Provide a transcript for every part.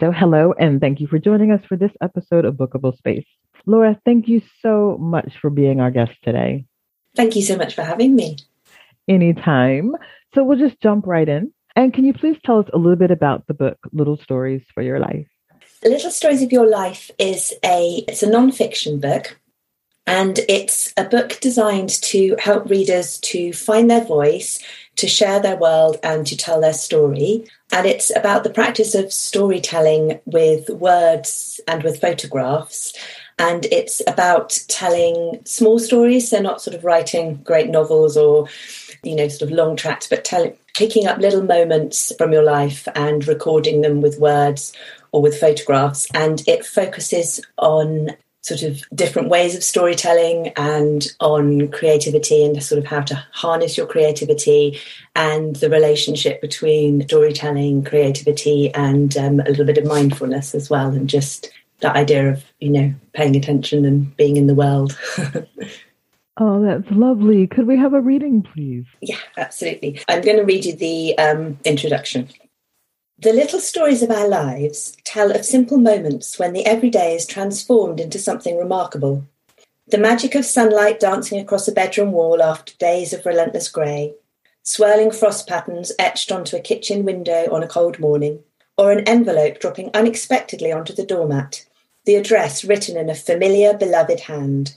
So, hello, and thank you for joining us for this episode of Bookable Space. Laura, thank you so much for being our guest today. Thank you so much for having me. Anytime. So, we'll just jump right in. And can you please tell us a little bit about the book Little Stories for Your Life? Little Stories of Your Life is a it's a non-fiction book and it's a book designed to help readers to find their voice, to share their world and to tell their story. And it's about the practice of storytelling with words and with photographs. And it's about telling small stories. So not sort of writing great novels or, you know, sort of long tracts, but telling picking up little moments from your life and recording them with words or with photographs. And it focuses on sort of different ways of storytelling and on creativity and sort of how to harness your creativity and the relationship between storytelling, creativity, and um, a little bit of mindfulness as well, and just that idea of you know paying attention and being in the world. oh, that's lovely. Could we have a reading, please? Yeah, absolutely. I'm going to read you the um, introduction. The little stories of our lives tell of simple moments when the everyday is transformed into something remarkable. The magic of sunlight dancing across a bedroom wall after days of relentless grey, swirling frost patterns etched onto a kitchen window on a cold morning, or an envelope dropping unexpectedly onto the doormat, the address written in a familiar, beloved hand.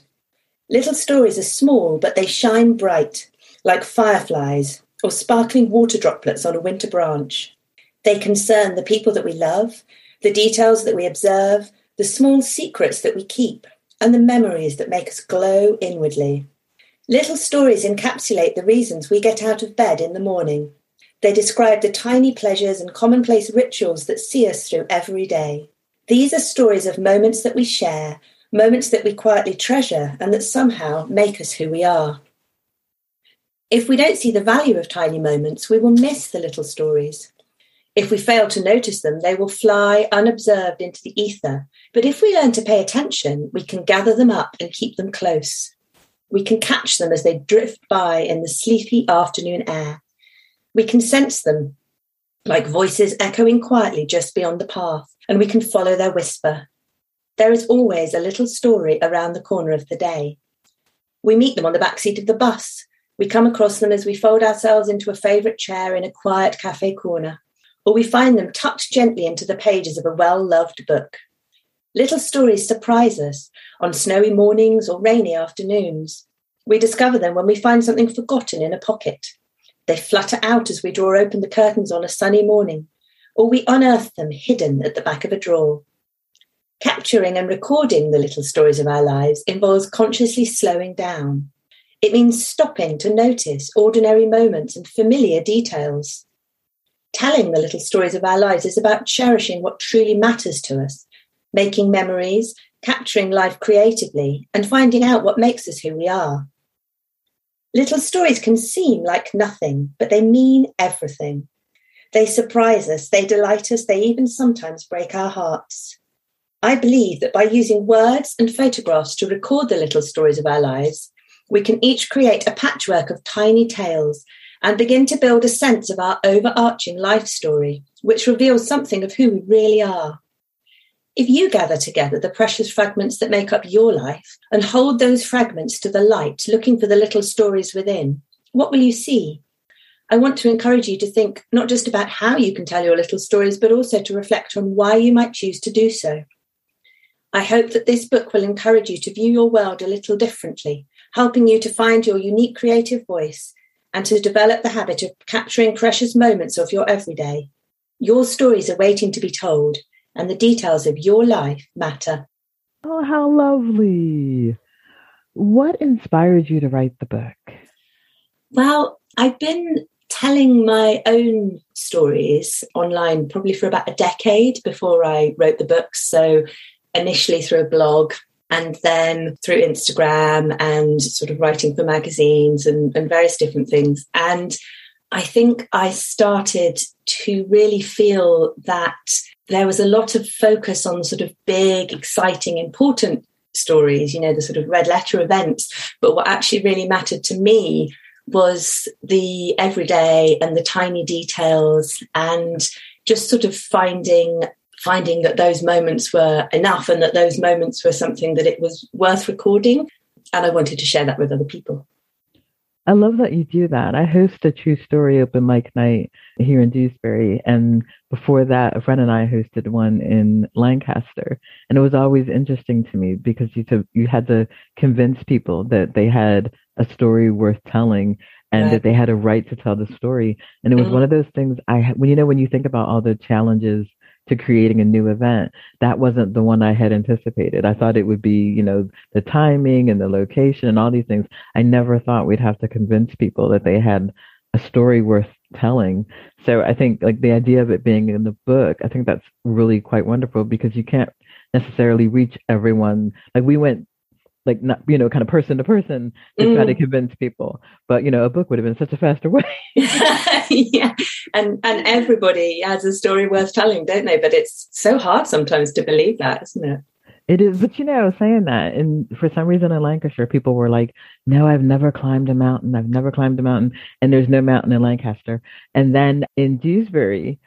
Little stories are small, but they shine bright, like fireflies or sparkling water droplets on a winter branch. They concern the people that we love, the details that we observe, the small secrets that we keep, and the memories that make us glow inwardly. Little stories encapsulate the reasons we get out of bed in the morning. They describe the tiny pleasures and commonplace rituals that see us through every day. These are stories of moments that we share, moments that we quietly treasure, and that somehow make us who we are. If we don't see the value of tiny moments, we will miss the little stories. If we fail to notice them, they will fly unobserved into the ether. But if we learn to pay attention, we can gather them up and keep them close. We can catch them as they drift by in the sleepy afternoon air. We can sense them like voices echoing quietly just beyond the path, and we can follow their whisper. There is always a little story around the corner of the day. We meet them on the back seat of the bus. We come across them as we fold ourselves into a favourite chair in a quiet cafe corner or we find them tucked gently into the pages of a well loved book. Little stories surprise us on snowy mornings or rainy afternoons. We discover them when we find something forgotten in a pocket. They flutter out as we draw open the curtains on a sunny morning, or we unearth them hidden at the back of a drawer. Capturing and recording the little stories of our lives involves consciously slowing down. It means stopping to notice ordinary moments and familiar details telling the little stories of our lives is about cherishing what truly matters to us, making memories, capturing life creatively, and finding out what makes us who we are. Little stories can seem like nothing, but they mean everything. They surprise us, they delight us, they even sometimes break our hearts. I believe that by using words and photographs to record the little stories of our lives, we can each create a patchwork of tiny tales and begin to build a sense of our overarching life story, which reveals something of who we really are. If you gather together the precious fragments that make up your life and hold those fragments to the light, looking for the little stories within, what will you see? I want to encourage you to think not just about how you can tell your little stories, but also to reflect on why you might choose to do so. I hope that this book will encourage you to view your world a little differently, helping you to find your unique creative voice and to develop the habit of capturing precious moments of your everyday. Your stories are waiting to be told, and the details of your life matter. Oh, how lovely. What inspired you to write the book? Well, I've been telling my own stories online probably for about a decade before I wrote the book. So, initially through a blog, and then through Instagram and sort of writing for magazines and, and various different things. And I think I started to really feel that there was a lot of focus on sort of big, exciting, important stories, you know, the sort of red letter events. But what actually really mattered to me was the everyday and the tiny details and just sort of finding finding that those moments were enough and that those moments were something that it was worth recording. And I wanted to share that with other people. I love that you do that. I host a true story open mic night here in Dewsbury. And before that, a friend and I hosted one in Lancaster. And it was always interesting to me because you, to, you had to convince people that they had a story worth telling and right. that they had a right to tell the story. And it was mm-hmm. one of those things I, when you know, when you think about all the challenges to creating a new event, that wasn't the one I had anticipated. I thought it would be, you know, the timing and the location and all these things. I never thought we'd have to convince people that they had a story worth telling. So I think like the idea of it being in the book, I think that's really quite wonderful because you can't necessarily reach everyone. Like we went like not you know kind of person to person to mm. try to mm. convince people. But you know a book would have been such a faster way. Yeah. And and everybody has a story worth telling don't they? But it's so hard sometimes to believe that isn't it? It is. But you know saying that and for some reason in lancashire people were like no i've never climbed a mountain. I've never climbed a mountain. And there's no mountain in lancaster. And then in dewsbury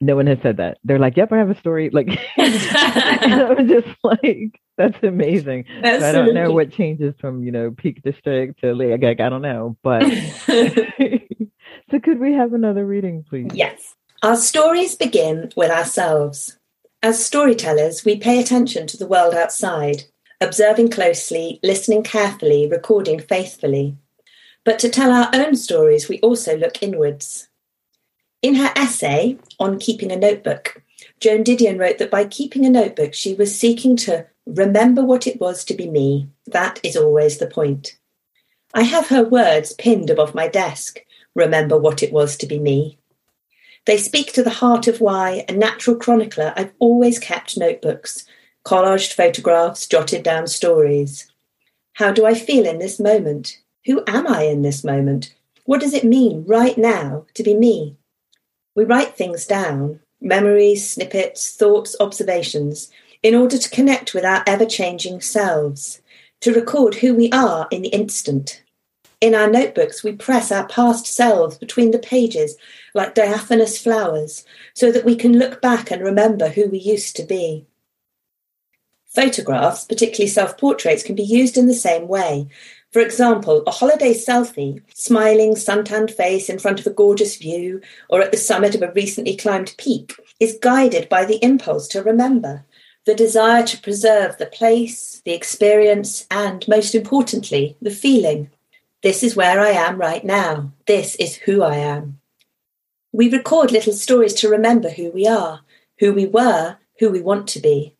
no one has said that. They're like, "Yep, I have a story." Like, I was just like, "That's amazing." So I don't know what changes from you know Peak District to like, I don't know, but so could we have another reading, please? Yes. Our stories begin with ourselves. As storytellers, we pay attention to the world outside, observing closely, listening carefully, recording faithfully. But to tell our own stories, we also look inwards. In her essay on keeping a notebook, Joan Didion wrote that by keeping a notebook, she was seeking to remember what it was to be me. That is always the point. I have her words pinned above my desk. Remember what it was to be me. They speak to the heart of why, a natural chronicler, I've always kept notebooks, collaged photographs, jotted down stories. How do I feel in this moment? Who am I in this moment? What does it mean right now to be me? We write things down memories, snippets, thoughts, observations in order to connect with our ever changing selves, to record who we are in the instant. In our notebooks, we press our past selves between the pages like diaphanous flowers so that we can look back and remember who we used to be. Photographs, particularly self portraits, can be used in the same way for example, a holiday selfie, smiling, suntanned face in front of a gorgeous view or at the summit of a recently climbed peak, is guided by the impulse to remember, the desire to preserve the place, the experience, and most importantly, the feeling. This is where I am right now. This is who I am. We record little stories to remember who we are, who we were, who we want to be.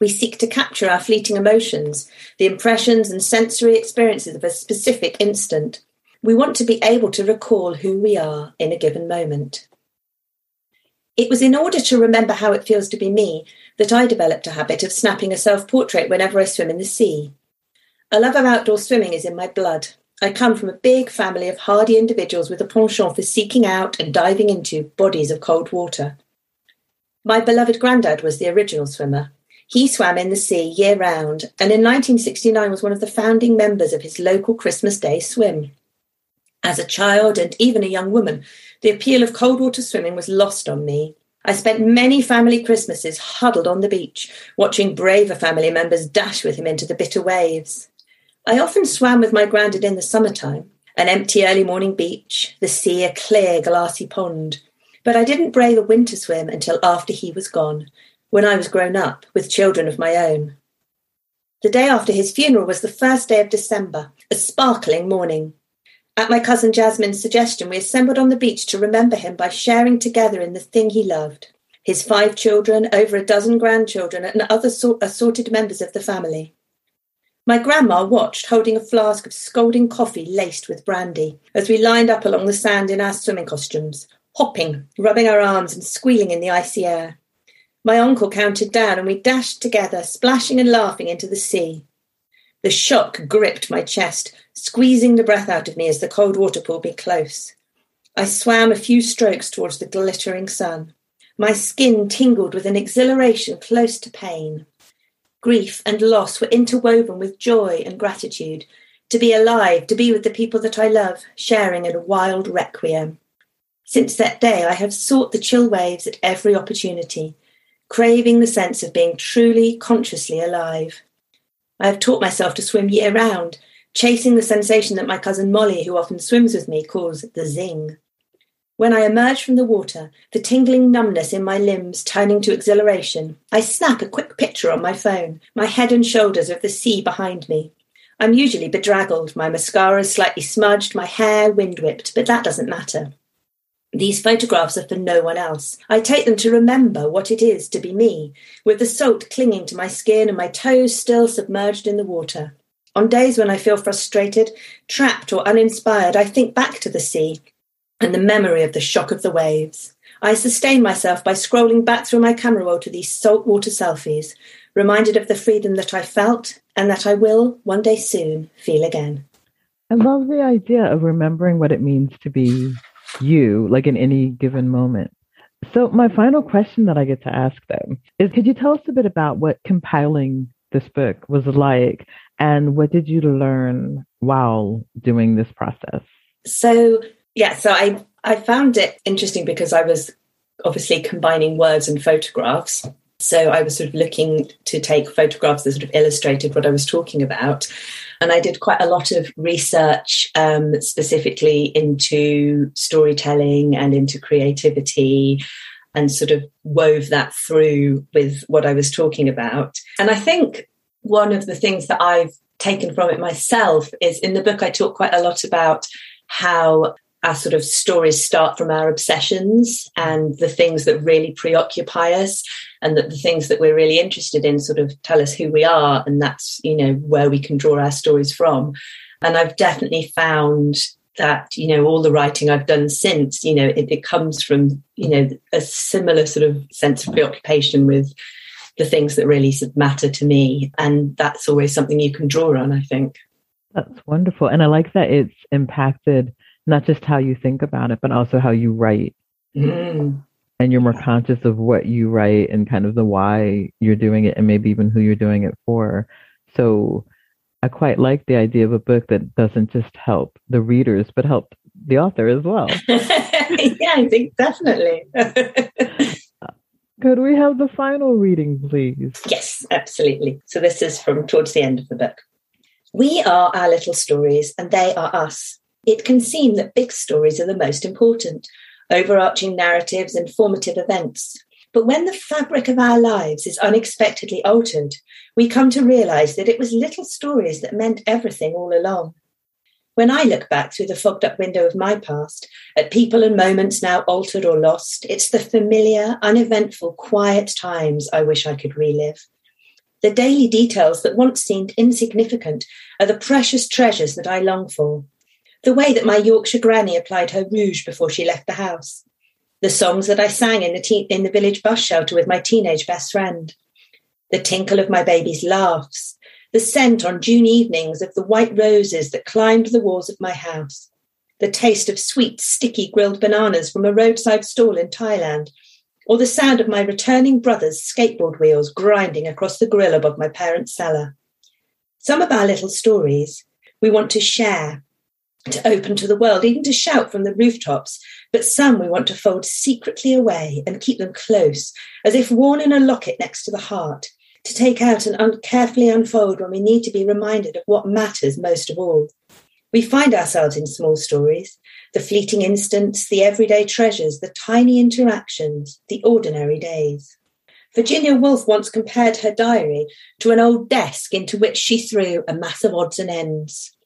We seek to capture our fleeting emotions, the impressions and sensory experiences of a specific instant. We want to be able to recall who we are in a given moment. It was in order to remember how it feels to be me that I developed a habit of snapping a self portrait whenever I swim in the sea. A love of outdoor swimming is in my blood. I come from a big family of hardy individuals with a penchant for seeking out and diving into bodies of cold water. My beloved granddad was the original swimmer. He swam in the sea year round and in 1969 was one of the founding members of his local Christmas Day swim. As a child and even a young woman, the appeal of cold water swimming was lost on me. I spent many family Christmases huddled on the beach, watching braver family members dash with him into the bitter waves. I often swam with my granddad in the summertime, an empty early morning beach, the sea a clear, glassy pond. But I didn't brave a winter swim until after he was gone, when I was grown up with children of my own. The day after his funeral was the first day of December, a sparkling morning. At my cousin Jasmine's suggestion, we assembled on the beach to remember him by sharing together in the thing he loved his five children, over a dozen grandchildren, and other assorted members of the family. My grandma watched, holding a flask of scalding coffee laced with brandy, as we lined up along the sand in our swimming costumes, hopping, rubbing our arms, and squealing in the icy air. My uncle counted down, and we dashed together, splashing and laughing into the sea. The shock gripped my chest, squeezing the breath out of me as the cold water pulled me close. I swam a few strokes towards the glittering sun. My skin tingled with an exhilaration close to pain. Grief and loss were interwoven with joy and gratitude. To be alive, to be with the people that I love, sharing in a wild requiem. Since that day, I have sought the chill waves at every opportunity, craving the sense of being truly, consciously alive. I have taught myself to swim year round, chasing the sensation that my cousin Molly, who often swims with me, calls the zing. When I emerge from the water, the tingling numbness in my limbs turning to exhilaration, I snap a quick picture on my phone, my head and shoulders of the sea behind me. I'm usually bedraggled, my mascara is slightly smudged, my hair wind whipped, but that doesn't matter. These photographs are for no one else. I take them to remember what it is to be me, with the salt clinging to my skin and my toes still submerged in the water. On days when I feel frustrated, trapped, or uninspired, I think back to the sea and the memory of the shock of the waves. I sustain myself by scrolling back through my camera roll to these saltwater selfies, reminded of the freedom that I felt and that I will, one day soon, feel again. I love the idea of remembering what it means to be you, like in any given moment. So, my final question that I get to ask them is could you tell us a bit about what compiling this book was like and what did you learn while doing this process? So, yeah, so I, I found it interesting because I was obviously combining words and photographs. So I was sort of looking to take photographs that sort of illustrated what I was talking about. And I did quite a lot of research um, specifically into storytelling and into creativity and sort of wove that through with what I was talking about. And I think one of the things that I've taken from it myself is in the book, I talk quite a lot about how our sort of stories start from our obsessions and the things that really preoccupy us and that the things that we're really interested in sort of tell us who we are and that's you know where we can draw our stories from. And i've definitely found that you know all the writing i've done since you know it, it comes from you know a similar sort of sense of preoccupation with the things that really matter to me. And that's always something you can draw on i think. That's wonderful. And i like that it's impacted not just how you think about it, but also how you write. Mm. And you're more conscious of what you write and kind of the why you're doing it and maybe even who you're doing it for. So I quite like the idea of a book that doesn't just help the readers, but help the author as well. yeah, I think definitely. Could we have the final reading, please? Yes, absolutely. So this is from towards the end of the book. We are our little stories, and they are us. It can seem that big stories are the most important, overarching narratives and formative events. But when the fabric of our lives is unexpectedly altered, we come to realize that it was little stories that meant everything all along. When I look back through the fogged up window of my past at people and moments now altered or lost, it's the familiar, uneventful, quiet times I wish I could relive. The daily details that once seemed insignificant are the precious treasures that I long for the way that my Yorkshire granny applied her rouge before she left the house, the songs that I sang in the, te- in the village bus shelter with my teenage best friend, the tinkle of my baby's laughs, the scent on June evenings of the white roses that climbed the walls of my house, the taste of sweet, sticky grilled bananas from a roadside stall in Thailand, or the sound of my returning brother's skateboard wheels grinding across the grill above my parents' cellar. Some of our little stories we want to share to open to the world, even to shout from the rooftops. But some we want to fold secretly away and keep them close, as if worn in a locket next to the heart, to take out and un- carefully unfold when we need to be reminded of what matters most of all. We find ourselves in small stories, the fleeting instants, the everyday treasures, the tiny interactions, the ordinary days. Virginia Woolf once compared her diary to an old desk into which she threw a mass of odds and ends.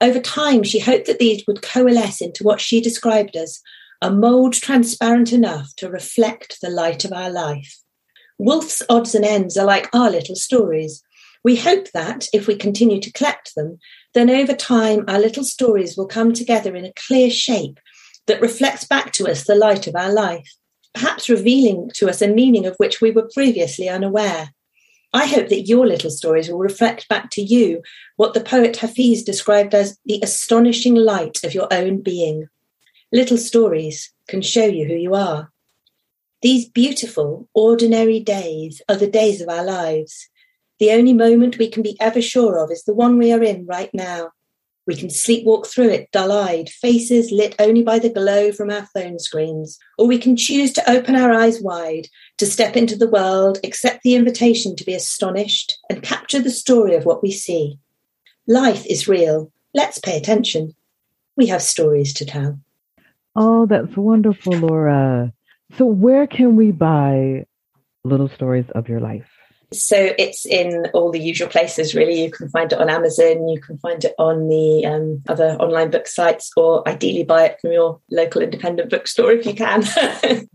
Over time, she hoped that these would coalesce into what she described as a mould transparent enough to reflect the light of our life. Woolf's odds and ends are like our little stories. We hope that, if we continue to collect them, then over time our little stories will come together in a clear shape that reflects back to us the light of our life, perhaps revealing to us a meaning of which we were previously unaware. I hope that your little stories will reflect back to you what the poet Hafiz described as the astonishing light of your own being. Little stories can show you who you are. These beautiful, ordinary days are the days of our lives. The only moment we can be ever sure of is the one we are in right now. We can sleepwalk through it dull eyed, faces lit only by the glow from our phone screens. Or we can choose to open our eyes wide, to step into the world, accept the invitation to be astonished, and capture the story of what we see. Life is real. Let's pay attention. We have stories to tell. Oh, that's wonderful, Laura. So, where can we buy Little Stories of Your Life? So it's in all the usual places, really. You can find it on Amazon, you can find it on the um, other online book sites, or ideally buy it from your local independent bookstore if you can.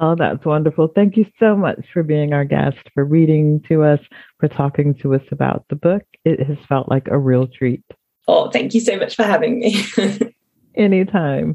oh, that's wonderful. Thank you so much for being our guest, for reading to us, for talking to us about the book. It has felt like a real treat. Oh, thank you so much for having me. Anytime.